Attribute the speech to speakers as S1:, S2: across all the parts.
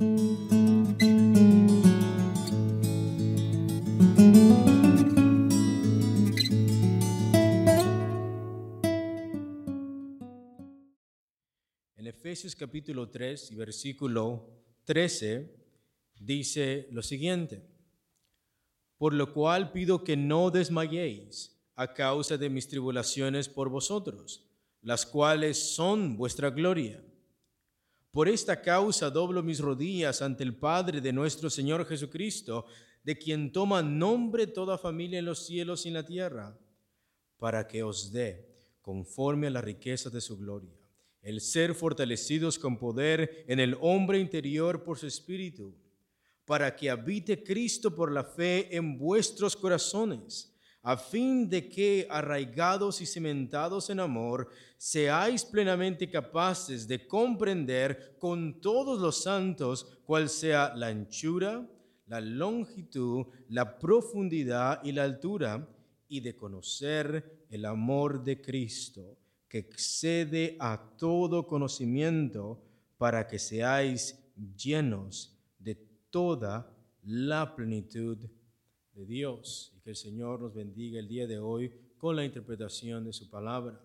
S1: En Efesios capítulo 3 y versículo 13 dice lo siguiente, por lo cual pido que no desmayéis a causa de mis tribulaciones por vosotros, las cuales son vuestra gloria. Por esta causa doblo mis rodillas ante el Padre de nuestro Señor Jesucristo, de quien toma nombre toda familia en los cielos y en la tierra, para que os dé, conforme a la riqueza de su gloria, el ser fortalecidos con poder en el hombre interior por su espíritu para que habite Cristo por la fe en vuestros corazones, a fin de que, arraigados y cimentados en amor, seáis plenamente capaces de comprender con todos los santos cuál sea la anchura, la longitud, la profundidad y la altura, y de conocer el amor de Cristo, que excede a todo conocimiento, para que seáis llenos toda la plenitud de Dios. Y que el Señor nos bendiga el día de hoy con la interpretación de su palabra.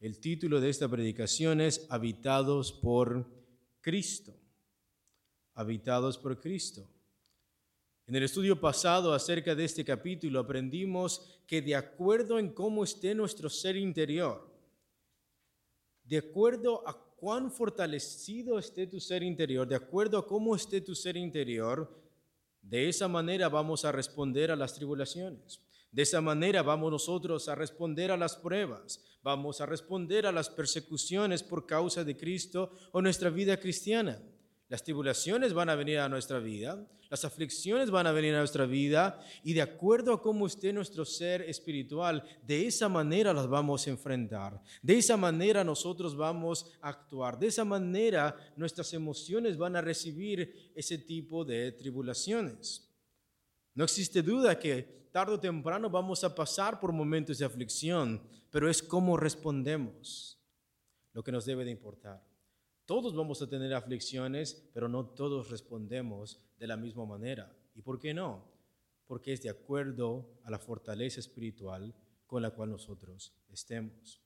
S1: El título de esta predicación es Habitados por Cristo. Habitados por Cristo. En el estudio pasado acerca de este capítulo aprendimos que de acuerdo en cómo esté nuestro ser interior, de acuerdo a cuán fortalecido esté tu ser interior, de acuerdo a cómo esté tu ser interior, de esa manera vamos a responder a las tribulaciones. De esa manera vamos nosotros a responder a las pruebas, vamos a responder a las persecuciones por causa de Cristo o nuestra vida cristiana. Las tribulaciones van a venir a nuestra vida, las aflicciones van a venir a nuestra vida y de acuerdo a cómo esté nuestro ser espiritual, de esa manera las vamos a enfrentar, de esa manera nosotros vamos a actuar, de esa manera nuestras emociones van a recibir ese tipo de tribulaciones. No existe duda que tarde o temprano vamos a pasar por momentos de aflicción, pero es cómo respondemos lo que nos debe de importar. Todos vamos a tener aflicciones, pero no todos respondemos de la misma manera. ¿Y por qué no? Porque es de acuerdo a la fortaleza espiritual con la cual nosotros estemos.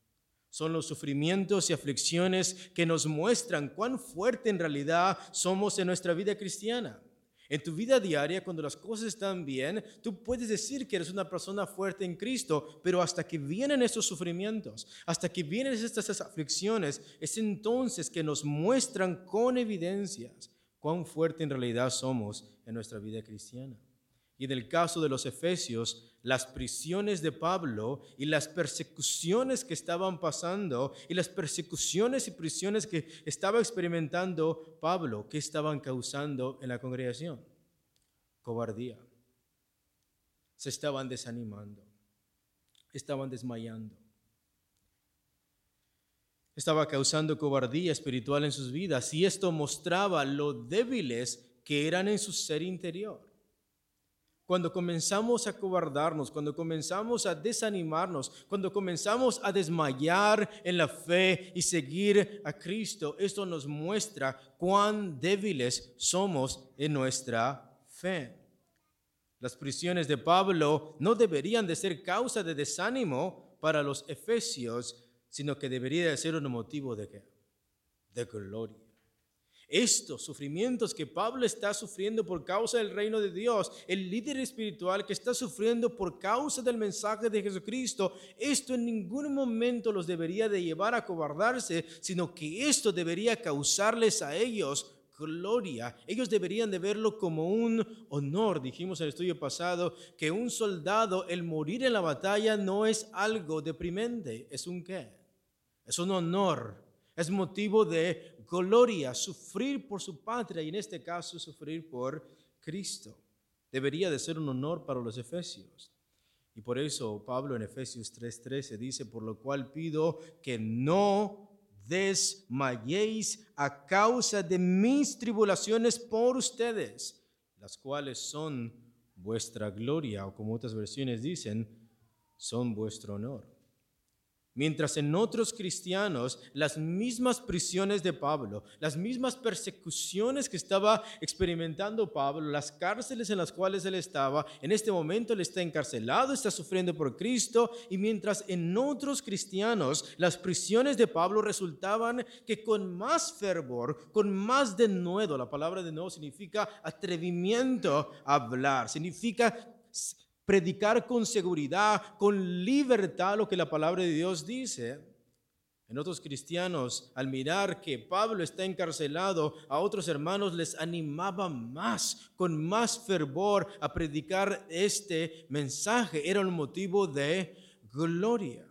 S1: Son los sufrimientos y aflicciones que nos muestran cuán fuerte en realidad somos en nuestra vida cristiana. En tu vida diaria, cuando las cosas están bien, tú puedes decir que eres una persona fuerte en Cristo, pero hasta que vienen estos sufrimientos, hasta que vienen estas aflicciones, es entonces que nos muestran con evidencias cuán fuerte en realidad somos en nuestra vida cristiana. Y en el caso de los efesios, las prisiones de Pablo y las persecuciones que estaban pasando y las persecuciones y prisiones que estaba experimentando Pablo, que estaban causando en la congregación? Cobardía. Se estaban desanimando, estaban desmayando. Estaba causando cobardía espiritual en sus vidas y esto mostraba lo débiles que eran en su ser interior. Cuando comenzamos a cobardarnos, cuando comenzamos a desanimarnos, cuando comenzamos a desmayar en la fe y seguir a Cristo, esto nos muestra cuán débiles somos en nuestra fe. Las prisiones de Pablo no deberían de ser causa de desánimo para los efesios, sino que debería de ser un motivo de, de gloria. Estos sufrimientos que Pablo está sufriendo por causa del reino de Dios, el líder espiritual que está sufriendo por causa del mensaje de Jesucristo, esto en ningún momento los debería de llevar a cobardarse, sino que esto debería causarles a ellos gloria. Ellos deberían de verlo como un honor. Dijimos en el estudio pasado que un soldado, el morir en la batalla no es algo deprimente, es un qué? Es un honor, es motivo de gloria, sufrir por su patria y en este caso sufrir por Cristo. Debería de ser un honor para los efesios. Y por eso Pablo en Efesios 3:13 dice, por lo cual pido que no desmayéis a causa de mis tribulaciones por ustedes, las cuales son vuestra gloria, o como otras versiones dicen, son vuestro honor. Mientras en otros cristianos las mismas prisiones de Pablo, las mismas persecuciones que estaba experimentando Pablo, las cárceles en las cuales él estaba, en este momento él está encarcelado, está sufriendo por Cristo, y mientras en otros cristianos las prisiones de Pablo resultaban que con más fervor, con más denuedo, la palabra de nuevo significa atrevimiento a hablar, significa predicar con seguridad, con libertad lo que la palabra de Dios dice. En otros cristianos, al mirar que Pablo está encarcelado, a otros hermanos les animaba más, con más fervor, a predicar este mensaje. Era un motivo de gloria.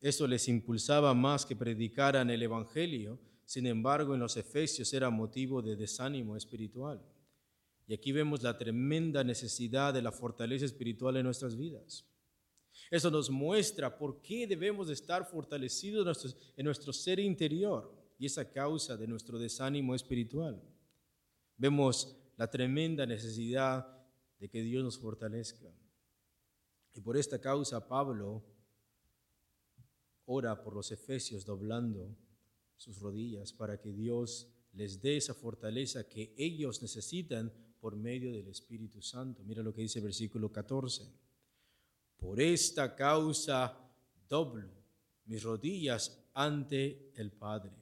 S1: Eso les impulsaba más que predicaran el Evangelio. Sin embargo, en los Efesios era motivo de desánimo espiritual. Y aquí vemos la tremenda necesidad de la fortaleza espiritual en nuestras vidas. Eso nos muestra por qué debemos de estar fortalecidos en nuestro ser interior y esa causa de nuestro desánimo espiritual. Vemos la tremenda necesidad de que Dios nos fortalezca. Y por esta causa Pablo ora por los efesios doblando sus rodillas para que Dios les dé esa fortaleza que ellos necesitan por medio del Espíritu Santo. Mira lo que dice el versículo 14. Por esta causa doblo mis rodillas ante el Padre.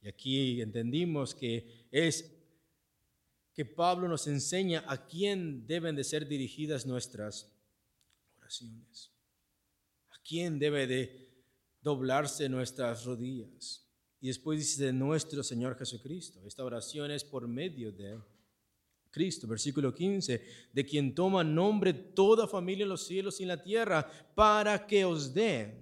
S1: Y aquí entendimos que es que Pablo nos enseña a quién deben de ser dirigidas nuestras oraciones. A quién debe de doblarse nuestras rodillas. Y después dice de nuestro Señor Jesucristo. Esta oración es por medio de Cristo, versículo 15, de quien toma nombre toda familia en los cielos y en la tierra, para que os dé.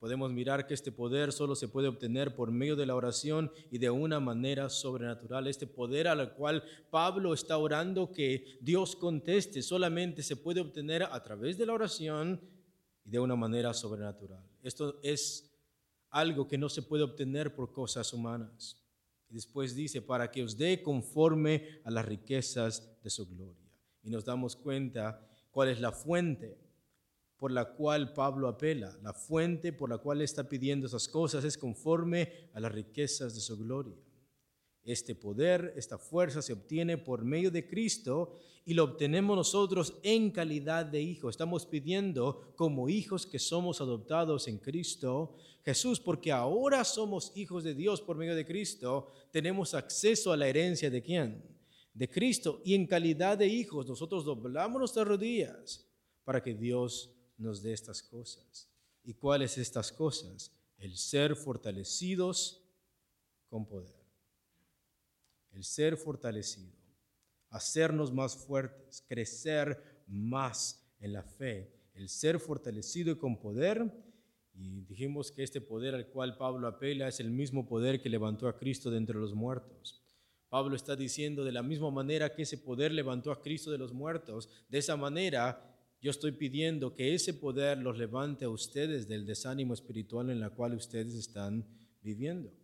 S1: Podemos mirar que este poder solo se puede obtener por medio de la oración y de una manera sobrenatural. Este poder al cual Pablo está orando que Dios conteste solamente se puede obtener a través de la oración y de una manera sobrenatural. Esto es algo que no se puede obtener por cosas humanas. Y después dice, para que os dé conforme a las riquezas de su gloria. Y nos damos cuenta cuál es la fuente por la cual Pablo apela. La fuente por la cual está pidiendo esas cosas es conforme a las riquezas de su gloria. Este poder, esta fuerza se obtiene por medio de Cristo y lo obtenemos nosotros en calidad de hijos. Estamos pidiendo como hijos que somos adoptados en Cristo Jesús, porque ahora somos hijos de Dios por medio de Cristo, tenemos acceso a la herencia de quién? De Cristo. Y en calidad de hijos nosotros doblamos nuestras rodillas para que Dios nos dé estas cosas. ¿Y cuáles estas cosas? El ser fortalecidos con poder el ser fortalecido, hacernos más fuertes, crecer más en la fe, el ser fortalecido y con poder. Y dijimos que este poder al cual Pablo apela es el mismo poder que levantó a Cristo de entre los muertos. Pablo está diciendo de la misma manera que ese poder levantó a Cristo de los muertos, de esa manera yo estoy pidiendo que ese poder los levante a ustedes del desánimo espiritual en la cual ustedes están viviendo.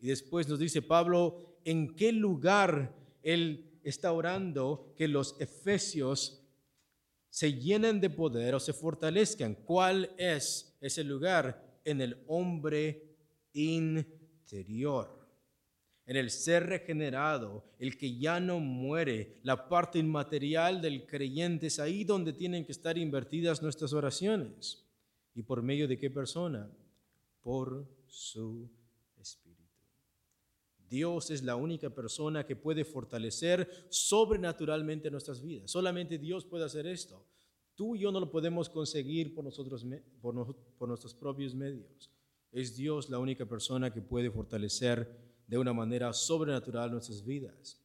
S1: Y después nos dice Pablo en qué lugar él está orando que los efesios se llenen de poder o se fortalezcan. ¿Cuál es ese lugar? En el hombre interior, en el ser regenerado, el que ya no muere, la parte inmaterial del creyente. Es ahí donde tienen que estar invertidas nuestras oraciones. ¿Y por medio de qué persona? Por su Dios es la única persona que puede fortalecer sobrenaturalmente nuestras vidas. Solamente Dios puede hacer esto. Tú y yo no lo podemos conseguir por, nosotros, por, nuestros propios medios. Es Dios la única persona que puede fortalecer de una manera sobrenatural nuestras vidas.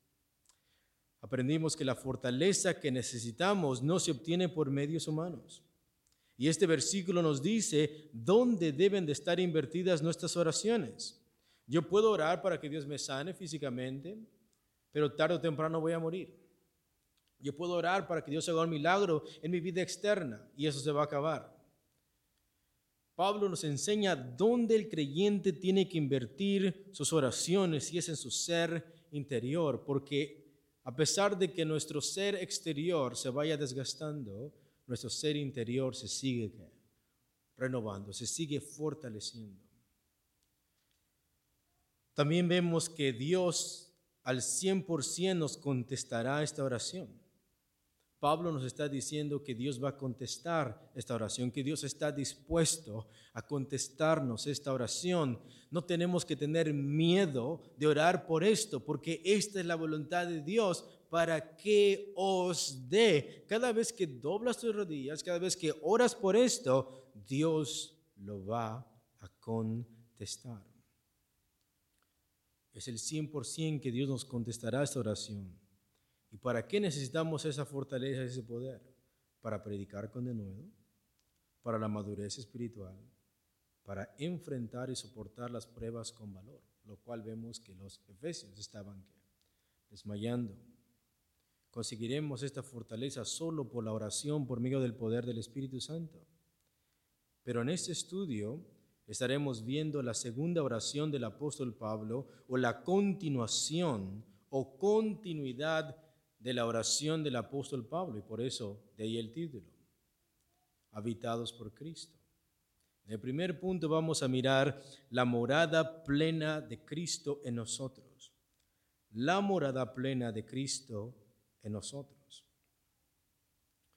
S1: Aprendimos que la fortaleza que necesitamos no se obtiene por medios humanos. Y este versículo nos dice dónde deben de estar invertidas nuestras oraciones. Yo puedo orar para que Dios me sane físicamente, pero tarde o temprano voy a morir. Yo puedo orar para que Dios haga un milagro en mi vida externa y eso se va a acabar. Pablo nos enseña dónde el creyente tiene que invertir sus oraciones y es en su ser interior, porque a pesar de que nuestro ser exterior se vaya desgastando, nuestro ser interior se sigue renovando, se sigue fortaleciendo. También vemos que Dios al 100% nos contestará esta oración. Pablo nos está diciendo que Dios va a contestar esta oración, que Dios está dispuesto a contestarnos esta oración. No tenemos que tener miedo de orar por esto, porque esta es la voluntad de Dios para que os dé. Cada vez que doblas tus rodillas, cada vez que oras por esto, Dios lo va a contestar. Es el 100% que Dios nos contestará esta oración. ¿Y para qué necesitamos esa fortaleza, ese poder? Para predicar con denuedo, para la madurez espiritual, para enfrentar y soportar las pruebas con valor, lo cual vemos que los efesios estaban desmayando. Conseguiremos esta fortaleza solo por la oración, por medio del poder del Espíritu Santo. Pero en este estudio estaremos viendo la segunda oración del apóstol Pablo o la continuación o continuidad de la oración del apóstol Pablo y por eso de ahí el título, habitados por Cristo. En el primer punto vamos a mirar la morada plena de Cristo en nosotros. La morada plena de Cristo en nosotros.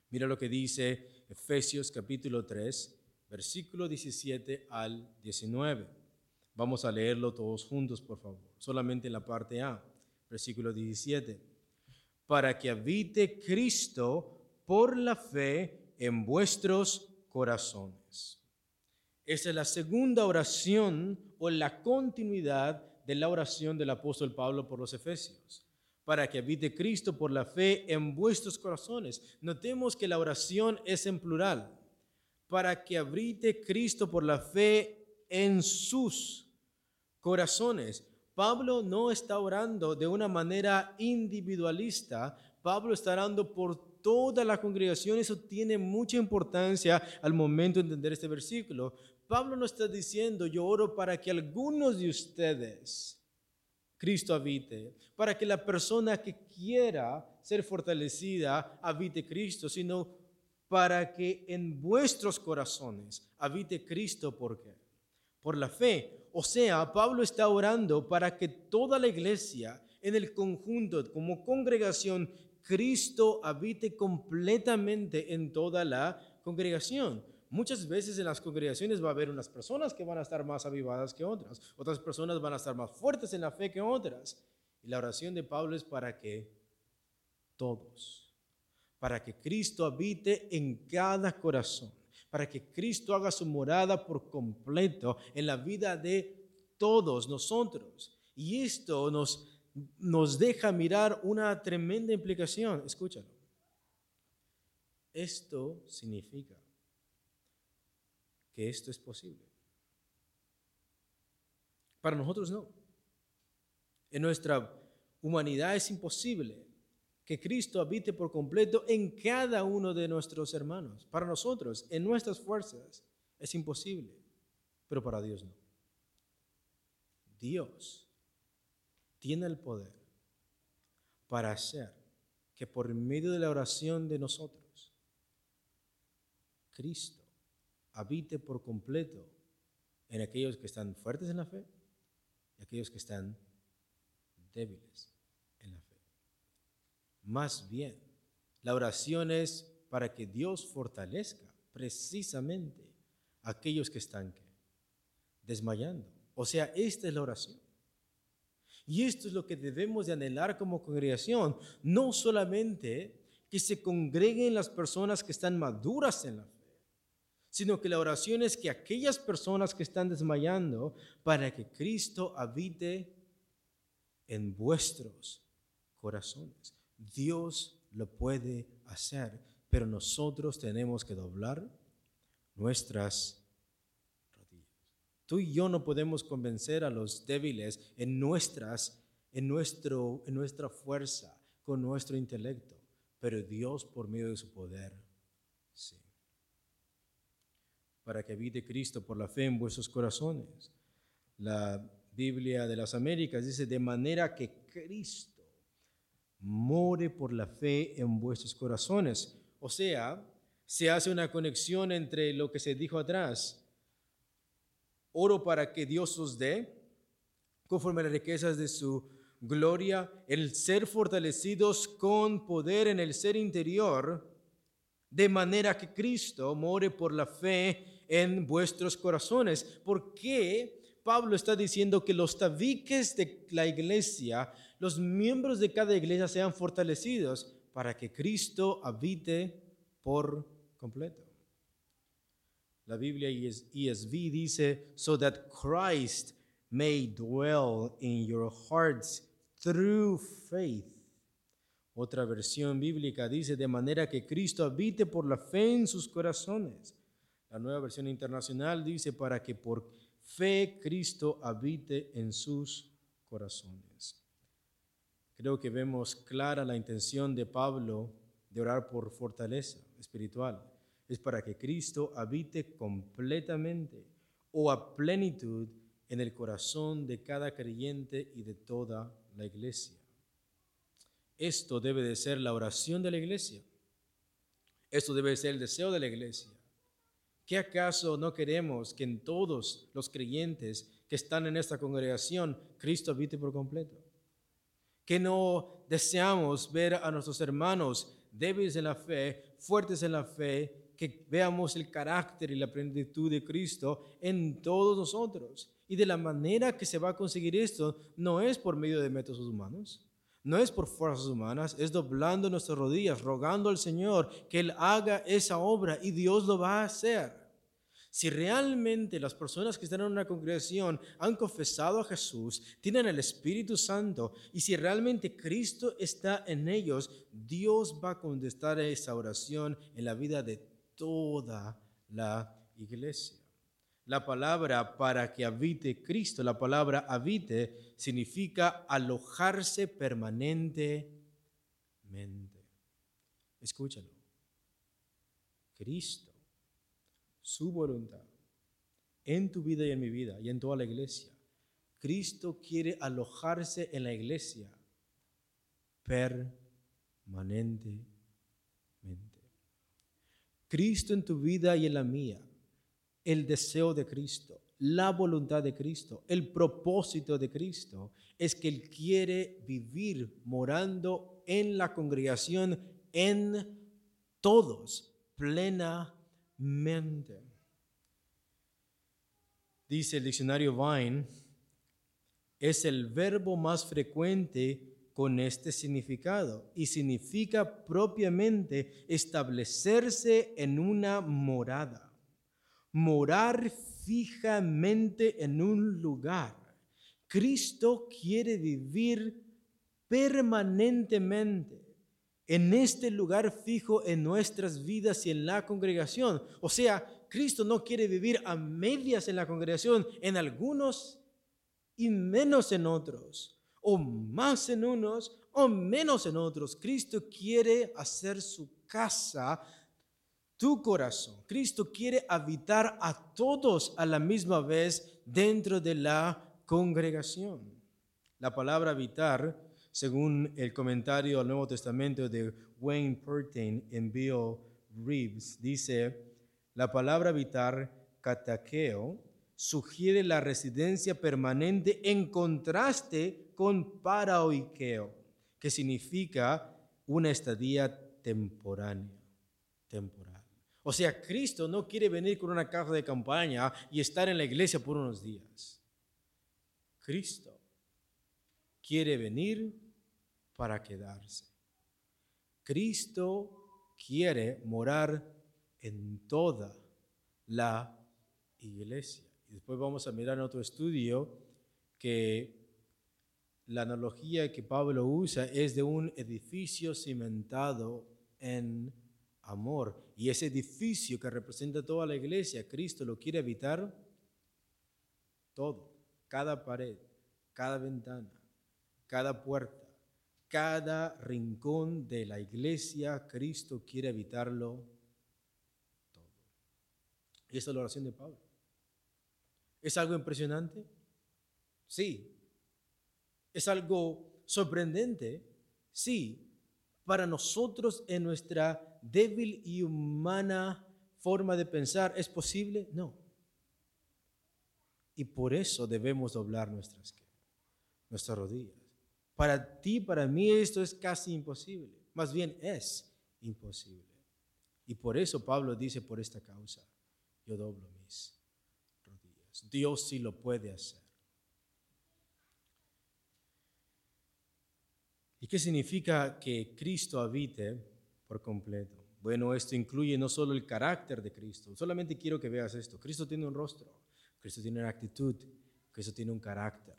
S1: Mira lo que dice Efesios capítulo 3, versículo 17 al 19. Vamos a leerlo todos juntos, por favor. Solamente en la parte A, versículo 17 para que habite Cristo por la fe en vuestros corazones. Esa es la segunda oración o la continuidad de la oración del apóstol Pablo por los Efesios. Para que habite Cristo por la fe en vuestros corazones. Notemos que la oración es en plural. Para que habite Cristo por la fe en sus corazones. Pablo no está orando de una manera individualista, Pablo está orando por toda la congregación, eso tiene mucha importancia al momento de entender este versículo. Pablo no está diciendo, yo oro para que algunos de ustedes Cristo habite, para que la persona que quiera ser fortalecida habite Cristo, sino para que en vuestros corazones habite Cristo. ¿Por qué? Por la fe. O sea, Pablo está orando para que toda la iglesia, en el conjunto, como congregación, Cristo habite completamente en toda la congregación. Muchas veces en las congregaciones va a haber unas personas que van a estar más avivadas que otras, otras personas van a estar más fuertes en la fe que otras. Y la oración de Pablo es para que todos, para que Cristo habite en cada corazón para que Cristo haga su morada por completo en la vida de todos nosotros. Y esto nos, nos deja mirar una tremenda implicación. Escúchalo. Esto significa que esto es posible. Para nosotros no. En nuestra humanidad es imposible que Cristo habite por completo en cada uno de nuestros hermanos. Para nosotros, en nuestras fuerzas, es imposible, pero para Dios no. Dios tiene el poder para hacer que por medio de la oración de nosotros, Cristo habite por completo en aquellos que están fuertes en la fe y aquellos que están débiles más bien, la oración es para que Dios fortalezca precisamente a aquellos que están desmayando. O sea, esta es la oración. Y esto es lo que debemos de anhelar como congregación, no solamente que se congreguen las personas que están maduras en la fe, sino que la oración es que aquellas personas que están desmayando, para que Cristo habite en vuestros corazones. Dios lo puede hacer, pero nosotros tenemos que doblar nuestras rodillas. Tú y yo no podemos convencer a los débiles en nuestras en nuestro en nuestra fuerza, con nuestro intelecto, pero Dios por medio de su poder sí. Para que habite Cristo por la fe en vuestros corazones. La Biblia de las Américas dice de manera que Cristo more por la fe en vuestros corazones. O sea, se hace una conexión entre lo que se dijo atrás. Oro para que Dios os dé, conforme a las riquezas de su gloria, el ser fortalecidos con poder en el ser interior, de manera que Cristo more por la fe en vuestros corazones. ¿Por qué Pablo está diciendo que los tabiques de la iglesia, los miembros de cada iglesia sean fortalecidos para que Cristo habite por completo? La Biblia ESV dice, so that Christ may dwell in your hearts through faith. Otra versión bíblica dice, de manera que Cristo habite por la fe en sus corazones. La nueva versión internacional dice, para que por fe Cristo habite en sus corazones. Creo que vemos clara la intención de Pablo de orar por fortaleza espiritual. Es para que Cristo habite completamente o a plenitud en el corazón de cada creyente y de toda la iglesia. Esto debe de ser la oración de la iglesia. Esto debe de ser el deseo de la iglesia. ¿Qué acaso no queremos que en todos los creyentes que están en esta congregación Cristo habite por completo? Que no deseamos ver a nuestros hermanos débiles en la fe, fuertes en la fe, que veamos el carácter y la plenitud de Cristo en todos nosotros. Y de la manera que se va a conseguir esto no es por medio de métodos humanos, no es por fuerzas humanas, es doblando nuestras rodillas, rogando al Señor que Él haga esa obra y Dios lo va a hacer. Si realmente las personas que están en una congregación han confesado a Jesús, tienen el Espíritu Santo, y si realmente Cristo está en ellos, Dios va a contestar esa oración en la vida de toda la iglesia. La palabra para que habite Cristo, la palabra habite, significa alojarse permanentemente. Escúchalo. Cristo, su voluntad, en tu vida y en mi vida y en toda la iglesia. Cristo quiere alojarse en la iglesia permanentemente. Cristo en tu vida y en la mía el deseo de Cristo, la voluntad de Cristo, el propósito de Cristo es que Él quiere vivir morando en la congregación, en todos, plenamente. Dice el diccionario Vine, es el verbo más frecuente con este significado y significa propiamente establecerse en una morada morar fijamente en un lugar. Cristo quiere vivir permanentemente en este lugar fijo en nuestras vidas y en la congregación. O sea, Cristo no quiere vivir a medias en la congregación, en algunos y menos en otros, o más en unos o menos en otros. Cristo quiere hacer su casa tu corazón. Cristo quiere habitar a todos a la misma vez dentro de la congregación. La palabra habitar, según el comentario al Nuevo Testamento de Wayne Pertain en Bill Reeves, dice, la palabra habitar, kataqueo, sugiere la residencia permanente en contraste con paraoikeo, que significa una estadía temporánea. temporal. O sea, Cristo no quiere venir con una casa de campaña y estar en la iglesia por unos días. Cristo quiere venir para quedarse. Cristo quiere morar en toda la iglesia. Y después vamos a mirar en otro estudio que la analogía que Pablo usa es de un edificio cimentado en amor. Y ese edificio que representa toda la iglesia, Cristo lo quiere habitar todo, cada pared, cada ventana, cada puerta, cada rincón de la iglesia, Cristo quiere habitarlo todo. Y esa es la oración de Pablo. ¿Es algo impresionante? Sí. ¿Es algo sorprendente? Sí. Para nosotros en nuestra débil y humana forma de pensar es posible? No. Y por eso debemos doblar nuestras, nuestras rodillas. Para ti, para mí esto es casi imposible. Más bien es imposible. Y por eso Pablo dice, por esta causa, yo doblo mis rodillas. Dios sí lo puede hacer. ¿Y qué significa que Cristo habite por completo? Bueno, esto incluye no solo el carácter de Cristo, solamente quiero que veas esto. Cristo tiene un rostro, Cristo tiene una actitud, Cristo tiene un carácter,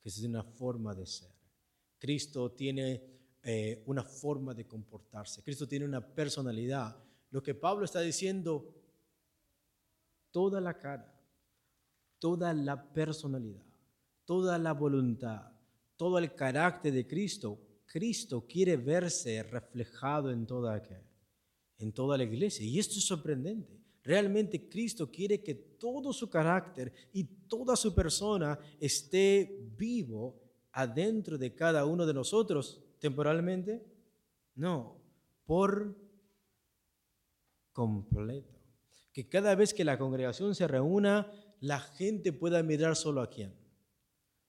S1: Cristo tiene una forma de ser. Cristo tiene eh, una forma de comportarse, Cristo tiene una personalidad. Lo que Pablo está diciendo, toda la cara, toda la personalidad, toda la voluntad, todo el carácter de Cristo Cristo quiere verse reflejado en toda, en toda la iglesia. Y esto es sorprendente. Realmente Cristo quiere que todo su carácter y toda su persona esté vivo adentro de cada uno de nosotros temporalmente. No, por completo. Que cada vez que la congregación se reúna, la gente pueda mirar solo a quién.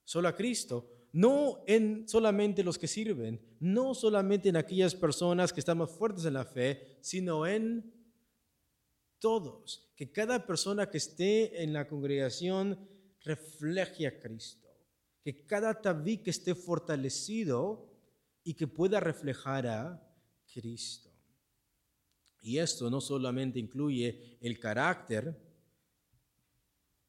S1: Solo a Cristo no en solamente los que sirven, no solamente en aquellas personas que están más fuertes en la fe, sino en todos. Que cada persona que esté en la congregación refleje a Cristo. Que cada tabique esté fortalecido y que pueda reflejar a Cristo. Y esto no solamente incluye el carácter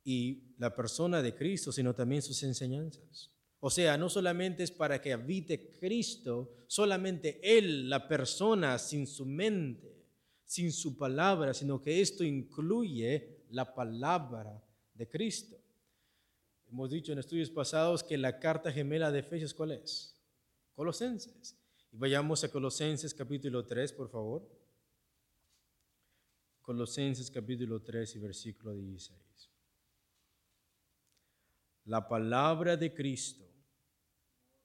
S1: y la persona de Cristo, sino también sus enseñanzas. O sea, no solamente es para que habite Cristo, solamente Él, la persona, sin su mente, sin su palabra, sino que esto incluye la palabra de Cristo. Hemos dicho en estudios pasados que la carta gemela de Efesios, ¿cuál es? Colosenses. Y vayamos a Colosenses capítulo 3, por favor. Colosenses capítulo 3 y versículo 16. La palabra de Cristo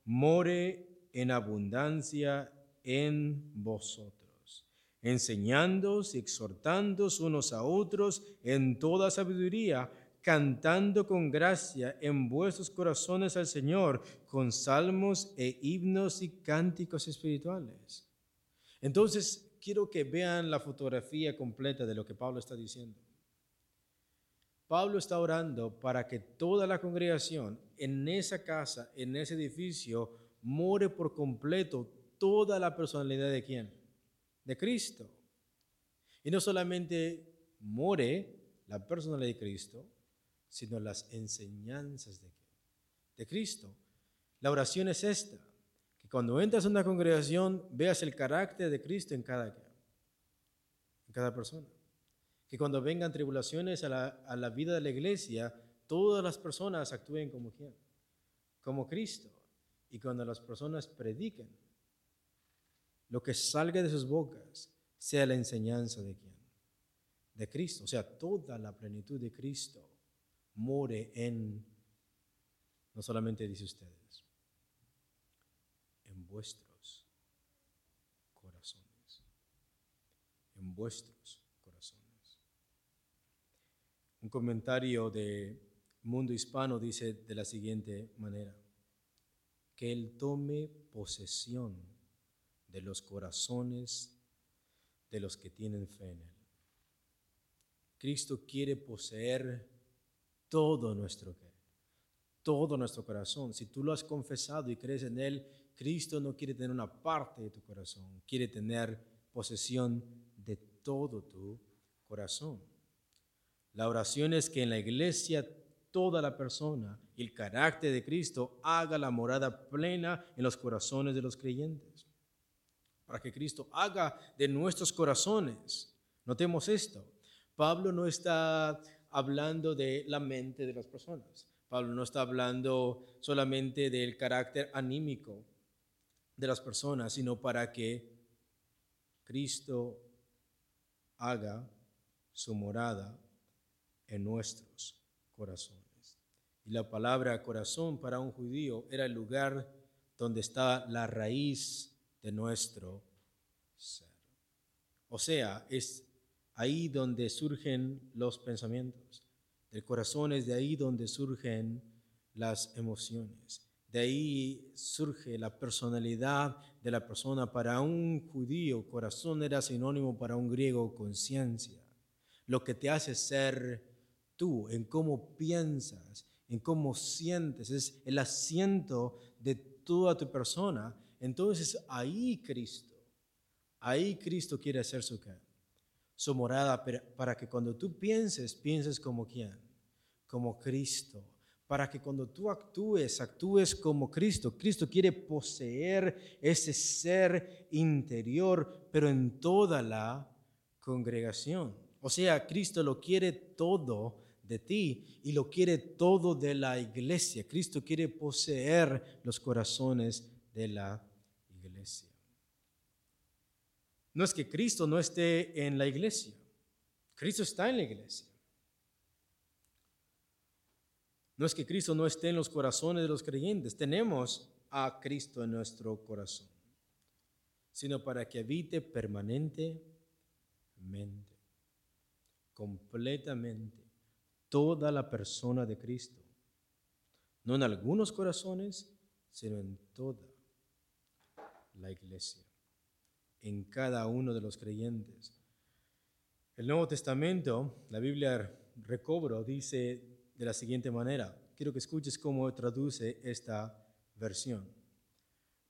S1: more en abundancia en vosotros, enseñándoos y exhortándoos unos a otros en toda sabiduría, cantando con gracia en vuestros corazones al Señor, con salmos e himnos y cánticos espirituales. Entonces, quiero que vean la fotografía completa de lo que Pablo está diciendo. Pablo está orando para que toda la congregación en esa casa, en ese edificio, more por completo toda la personalidad de quién? De Cristo. Y no solamente more la personalidad de Cristo, sino las enseñanzas de, de Cristo. La oración es esta, que cuando entras en una congregación veas el carácter de Cristo en cada, en cada persona que cuando vengan tribulaciones a la, vida de la iglesia, todas las personas actúen como quién? Como Cristo. Y cuando las personas prediquen, lo que salga de sus bocas sea la enseñanza de quién? De Cristo. O sea, toda la plenitud de Cristo more en, no solamente dice ustedes, en vuestros corazones. En vuestros un comentario de Mundo Hispano dice de la siguiente manera, que Él tome posesión de los corazones de los que tienen fe en Él. Cristo quiere poseer todo nuestro todo nuestro corazón. Si tú lo has confesado y crees en Él, Cristo no quiere tener una parte de tu corazón, quiere tener posesión de todo tu corazón. La oración es que en la iglesia toda la persona y el carácter de Cristo haga la morada plena en los corazones de los creyentes. Para que Cristo haga de nuestros corazones. Notemos esto. Pablo no está hablando de la mente de las personas. Pablo no está hablando solamente del carácter anímico de las personas, sino para que Cristo haga su morada en nuestros corazones. Y la palabra corazón para un judío era el lugar donde está la raíz de nuestro ser. O sea, es ahí donde surgen los pensamientos. El corazón es de ahí donde surgen las emociones. De ahí surge la personalidad de la persona. Para un judío, corazón era sinónimo para un griego, conciencia. Lo que te hace ser tú, en cómo piensas, en cómo sientes, es el asiento de toda tu persona. Entonces ahí Cristo, ahí Cristo quiere hacer su, su morada para que cuando tú pienses, pienses como quién, como Cristo para que cuando tú actúes, actúes como Cristo. Cristo quiere poseer ese ser interior, pero en toda la congregación. O sea, Cristo lo quiere todo de ti y lo quiere todo de la iglesia. Cristo quiere poseer los corazones de la iglesia. No es que Cristo no esté en la iglesia. Cristo está en la iglesia. No es que Cristo no esté en los corazones de los creyentes, tenemos a Cristo en nuestro corazón, sino para que habite permanentemente, completamente, toda la persona de Cristo. No en algunos corazones, sino en toda la iglesia, en cada uno de los creyentes. El Nuevo Testamento, la Biblia recobro, dice de la siguiente manera. Quiero que escuches cómo traduce esta versión.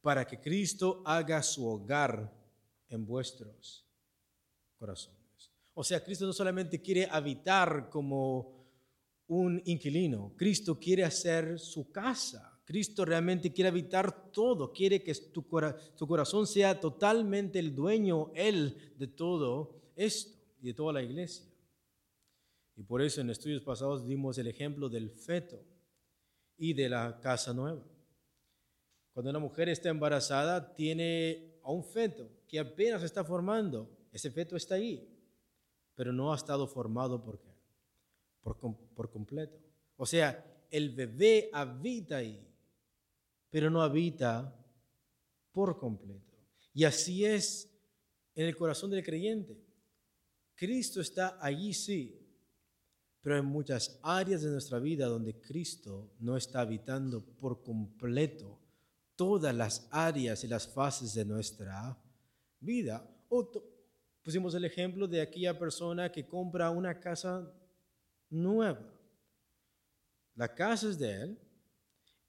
S1: Para que Cristo haga su hogar en vuestros corazones. O sea, Cristo no solamente quiere habitar como un inquilino, Cristo quiere hacer su casa. Cristo realmente quiere habitar todo, quiere que tu, corazón sea totalmente el dueño, Él, de todo esto y de toda la iglesia. Y por eso en estudios pasados dimos el ejemplo del feto y de la casa nueva. Cuando una mujer está embarazada, tiene a un feto que apenas está formando. Ese feto está ahí, pero no ha estado formado ¿por qué? Por, completo. O sea, el bebé habita ahí, pero no habita por completo. Y así es en el corazón del creyente. Cristo está allí sí, pero hay muchas áreas de nuestra vida donde Cristo no está habitando por completo todas las áreas y las fases de nuestra vida. O pusimos el ejemplo de aquella persona que compra una casa nueva. La casa es de él,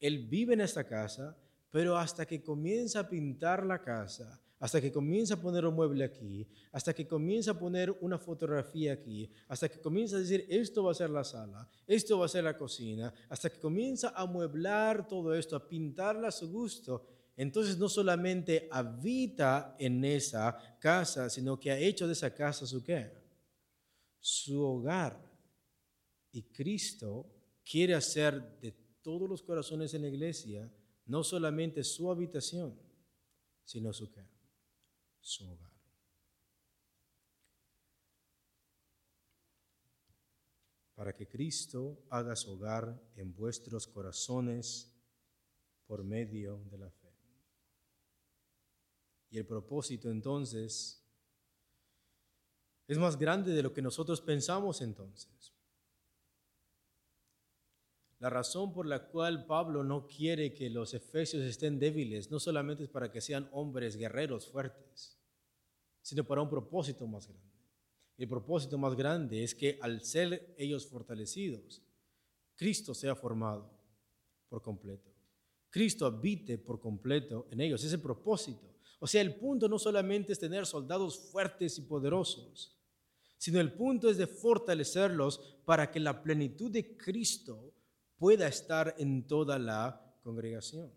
S1: él vive en esta casa, pero hasta que comienza a pintar la casa, hasta que comienza a poner un mueble aquí, hasta que comienza a poner una fotografía aquí, hasta que comienza a decir, esto va a ser la sala, esto va a ser la cocina, hasta que comienza a mueblar todo esto, a pintarla a su gusto, entonces no solamente habita en esa casa, sino que ha hecho de esa casa su qué? Su hogar. Y Cristo quiere hacer de todos los corazones en la iglesia no solamente su habitación, sino su qué? su hogar. Para que Cristo haga su hogar en vuestros corazones por medio de la fe. Y el propósito entonces es más grande de lo que nosotros pensamos entonces. La razón por la cual Pablo no quiere que los efesios estén débiles no solamente es para que sean hombres guerreros fuertes, sino para un propósito más grande. El propósito más grande es que al ser ellos fortalecidos, Cristo sea formado por completo. Cristo habite por completo en ellos. Es el propósito. O sea, el punto no solamente es tener soldados fuertes y poderosos, sino el punto es de fortalecerlos para que la plenitud de Cristo pueda estar en toda la congregación.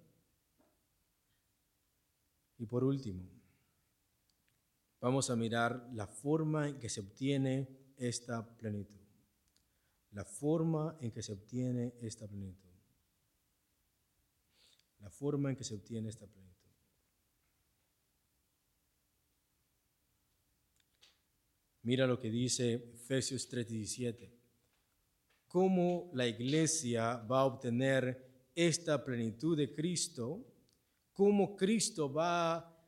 S1: Y por último, vamos a mirar la forma en que se obtiene esta plenitud. La forma en que se obtiene esta plenitud. La forma en que se obtiene esta plenitud. Mira lo que dice Efesios 3:17. Cómo la iglesia va a obtener esta plenitud de Cristo, cómo Cristo va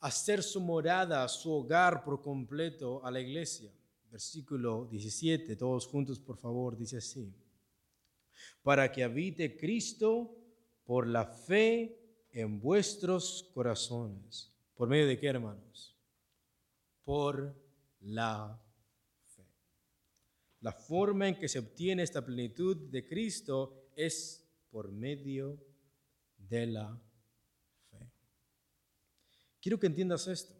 S1: hacer su morada, su hogar por completo a la iglesia. Versículo 17, todos juntos por favor, dice así. Para que habite Cristo por la fe en vuestros corazones. ¿Por medio de qué, hermanos? Por la. La forma en que se obtiene esta plenitud de Cristo es por medio de la fe. Quiero que entiendas esto.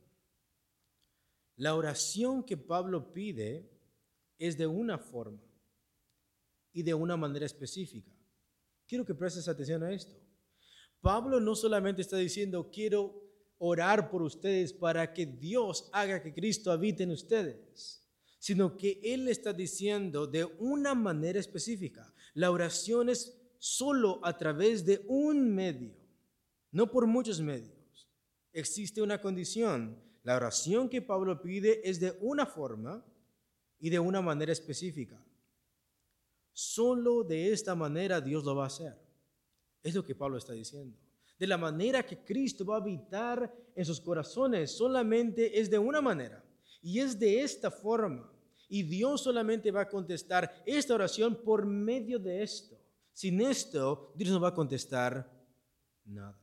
S1: La oración que Pablo pide es de una forma y de una manera específica. Quiero que prestes atención a esto. Pablo no solamente está diciendo, quiero orar por ustedes para que Dios haga que Cristo habite en ustedes, sino que Él está diciendo de una manera específica. La oración es solo a través de un medio, no por muchos medios. Existe una condición. La oración que Pablo pide es de una forma y de una manera específica. Solo de esta manera Dios lo va a hacer. Es lo que Pablo está diciendo. De la manera que Cristo va a habitar en sus corazones, solamente es de una manera. Y es de esta forma. Y Dios solamente va a contestar esta oración por medio de esto. Sin esto, Dios no va a contestar nada.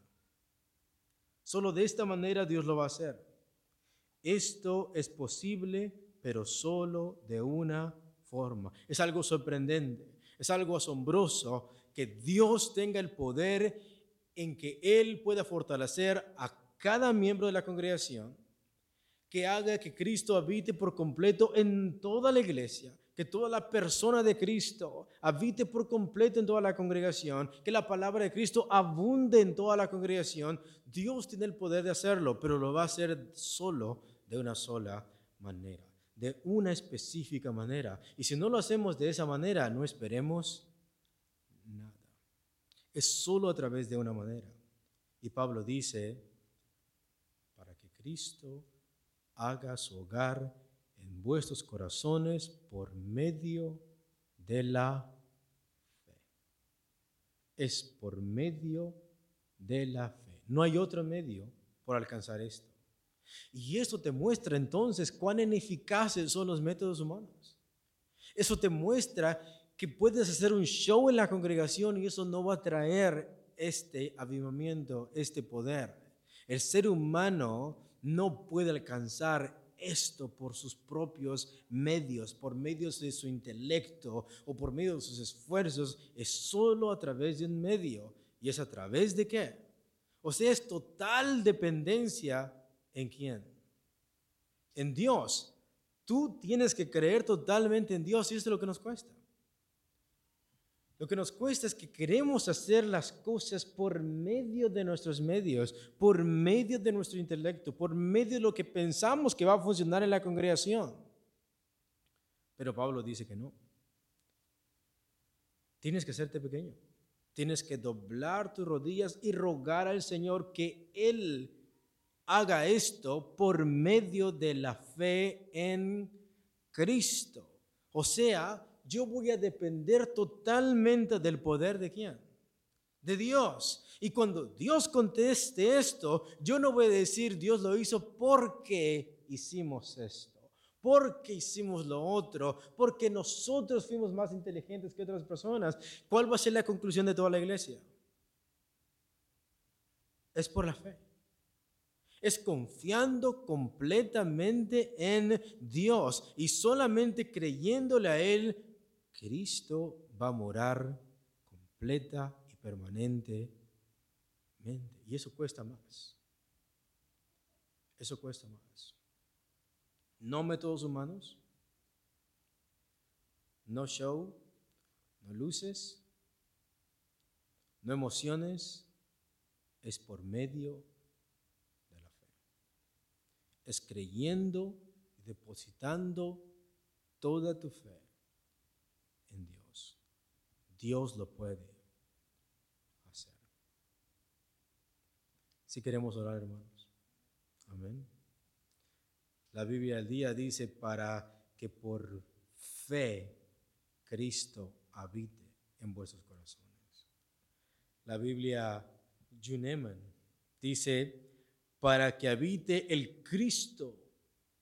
S1: Solo de esta manera Dios lo va a hacer. Esto es posible, pero solo de una forma. Es algo sorprendente, es algo asombroso que Dios tenga el poder en que Él pueda fortalecer a cada miembro de la congregación, que haga que Cristo habite por completo en toda la iglesia, que toda la persona de Cristo habite por completo en toda la congregación, que la palabra de Cristo abunde en toda la congregación. Dios tiene el poder de hacerlo, pero lo va a hacer solo de una sola manera, de una específica manera. Y si no lo hacemos de esa manera, no esperemos nada. Es solo a través de una manera. Y Pablo dice, para que Cristo haga su hogar en vuestros corazones por medio de la fe. Es por medio de la fe. No hay otro medio por alcanzar esto. Y esto te muestra entonces cuán ineficaces son los métodos humanos. Eso te muestra que puedes hacer un show en la congregación y eso no va a traer este avivamiento, este poder. El ser humano no puede alcanzar esto por sus propios medios, por medios de su intelecto o por medio de sus esfuerzos, es solo a través de un medio. ¿Y es a través de qué? O sea, es total dependencia en quién? En Dios. Tú tienes que creer totalmente en Dios y esto es lo que nos cuesta. Lo que nos cuesta es que queremos hacer las cosas por medio de nuestros medios, por medio de nuestro intelecto, por medio de lo que pensamos que va a funcionar en la congregación. Pero Pablo dice que no. Tienes que hacerte pequeño. Tienes que doblar tus rodillas y rogar al Señor que Él haga esto por medio de la fe en Cristo. O sea, yo voy a depender totalmente del poder de quién? De Dios. Y cuando Dios conteste esto, yo no voy a decir Dios lo hizo porque hicimos esto, porque hicimos lo otro, porque nosotros fuimos más inteligentes que otras personas. ¿Cuál va a ser la conclusión de toda la iglesia? Es por la fe es confiando completamente en Dios y solamente creyéndole a Él Cristo va a morar completa y permanentemente. Y eso cuesta más. Eso cuesta más. No métodos humanos, no show, no luces, no emociones, es por medio de la fe. Es creyendo y depositando toda tu fe Dios lo puede hacer. Si queremos orar, hermanos. Amén. La Biblia del día dice para que por fe Cristo habite en vuestros corazones. La Biblia Juneman dice para que habite el Cristo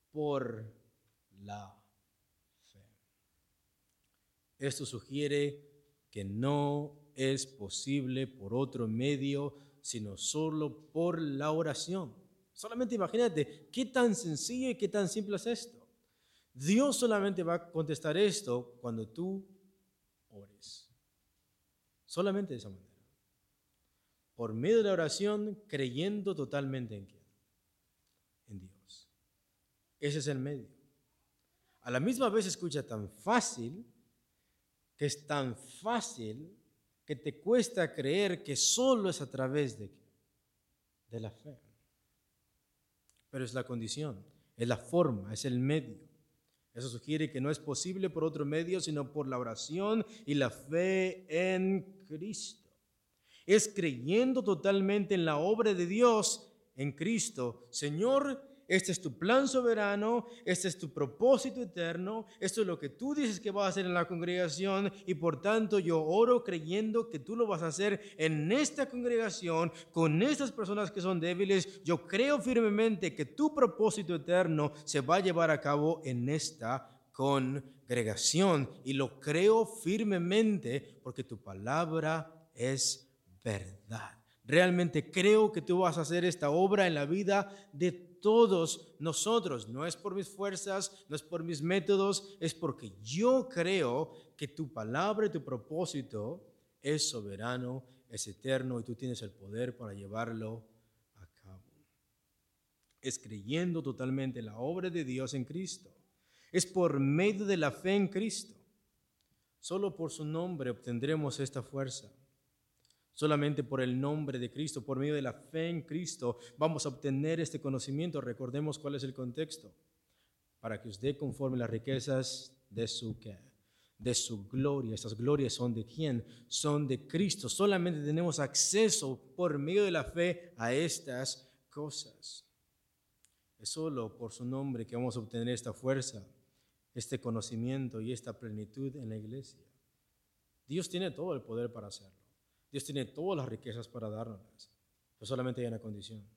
S1: por la fe. Esto sugiere que no es posible por otro medio, sino solo por la oración. Solamente imagínate qué tan sencillo y qué tan simple es esto. Dios solamente va a contestar esto cuando tú ores. Solamente de esa manera. Por medio de la oración, creyendo totalmente en quién? En Dios. Ese es el medio. A la misma vez escucha tan fácil, que es tan fácil, que te cuesta creer que solo es a través de, de la fe. Pero es la condición, es la forma, es el medio. Eso sugiere que no es posible por otro medio, sino por la oración y la fe en Cristo. Es creyendo totalmente en la obra de Dios en Cristo. Señor, este es tu plan soberano, este es tu propósito eterno, esto es lo que tú dices que vas a hacer en la congregación y por tanto yo oro creyendo que tú lo vas a hacer en esta congregación con estas personas que son débiles. Yo creo firmemente que tu propósito eterno se va a llevar a cabo en esta congregación y lo creo firmemente porque tu palabra es verdad. Realmente creo que tú vas a hacer esta obra en la vida de todos nosotros. No es por mis fuerzas, no es por mis métodos, es porque yo creo que tu palabra y tu propósito es soberano, es eterno y tú tienes el poder para llevarlo a cabo. Es creyendo totalmente en la obra de Dios en Cristo. Es por medio de la fe en Cristo. Solo por su nombre obtendremos esta fuerza. Solamente por el nombre de Cristo, por medio de la fe en Cristo, vamos a obtener este conocimiento. Recordemos cuál es el contexto. Para que usted conforme las riquezas de su de su gloria. Estas glorias son de quién? Son de Cristo. Solamente tenemos acceso por medio de la fe a estas cosas. Es solo por su nombre que vamos a obtener esta fuerza, este conocimiento y esta plenitud en la iglesia. Dios tiene todo el poder para hacerlo. Dios tiene todas las riquezas para darnos, pero solamente hay una condición.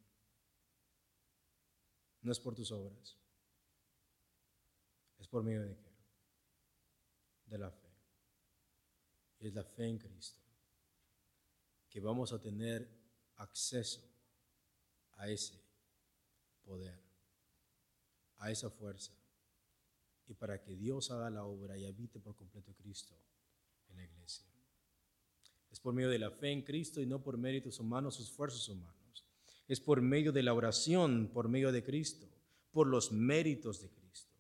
S1: No es por tus obras, es por medio de qué? De la fe. Y es la fe en Cristo que vamos a tener acceso a ese poder, a esa fuerza, y para que Dios haga la obra y habite por completo Cristo en la iglesia. Por medio de la fe en Cristo y no por méritos humanos o esfuerzos humanos. Es por medio de la oración, por medio de Cristo, por los méritos de Cristo.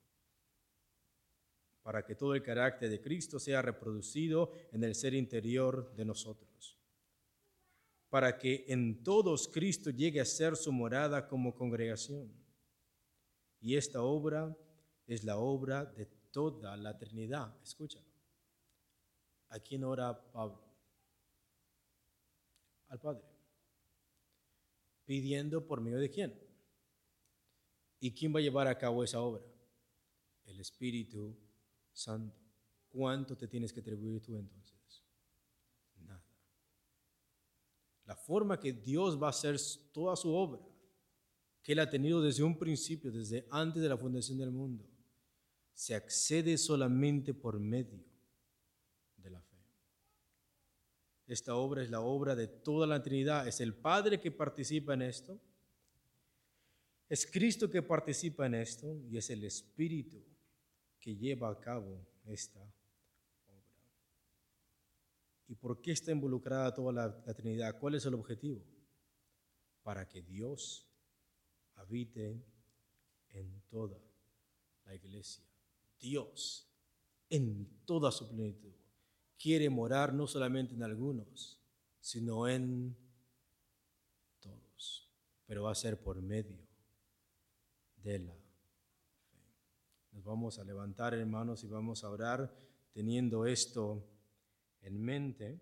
S1: Para que todo el carácter de Cristo sea reproducido en el ser interior de nosotros. Para que en todos Cristo llegue a ser su morada como congregación. Y esta obra es la obra de toda la Trinidad. Escúchalo. ¿A quién ora Pablo? Al Padre. Pidiendo por medio de quién. ¿Y quién va a llevar a cabo esa obra? El Espíritu Santo. ¿Cuánto te tienes que atribuir tú entonces? Nada. La forma que Dios va a hacer toda su obra, que Él ha tenido desde un principio, desde antes de la fundación del mundo, se accede solamente por medio Esta obra es la obra de toda la Trinidad. Es el Padre que participa en esto. Es Cristo que participa en esto y es el Espíritu que lleva a cabo esta obra. ¿Y por qué está involucrada toda la, la Trinidad? ¿Cuál es el objetivo? Para que Dios habite en toda la iglesia. Dios en toda su plenitud quiere morar no solamente en algunos, sino en todos. Pero va a ser por medio de la fe. Nos vamos a levantar, hermanos, y vamos a orar teniendo esto en mente.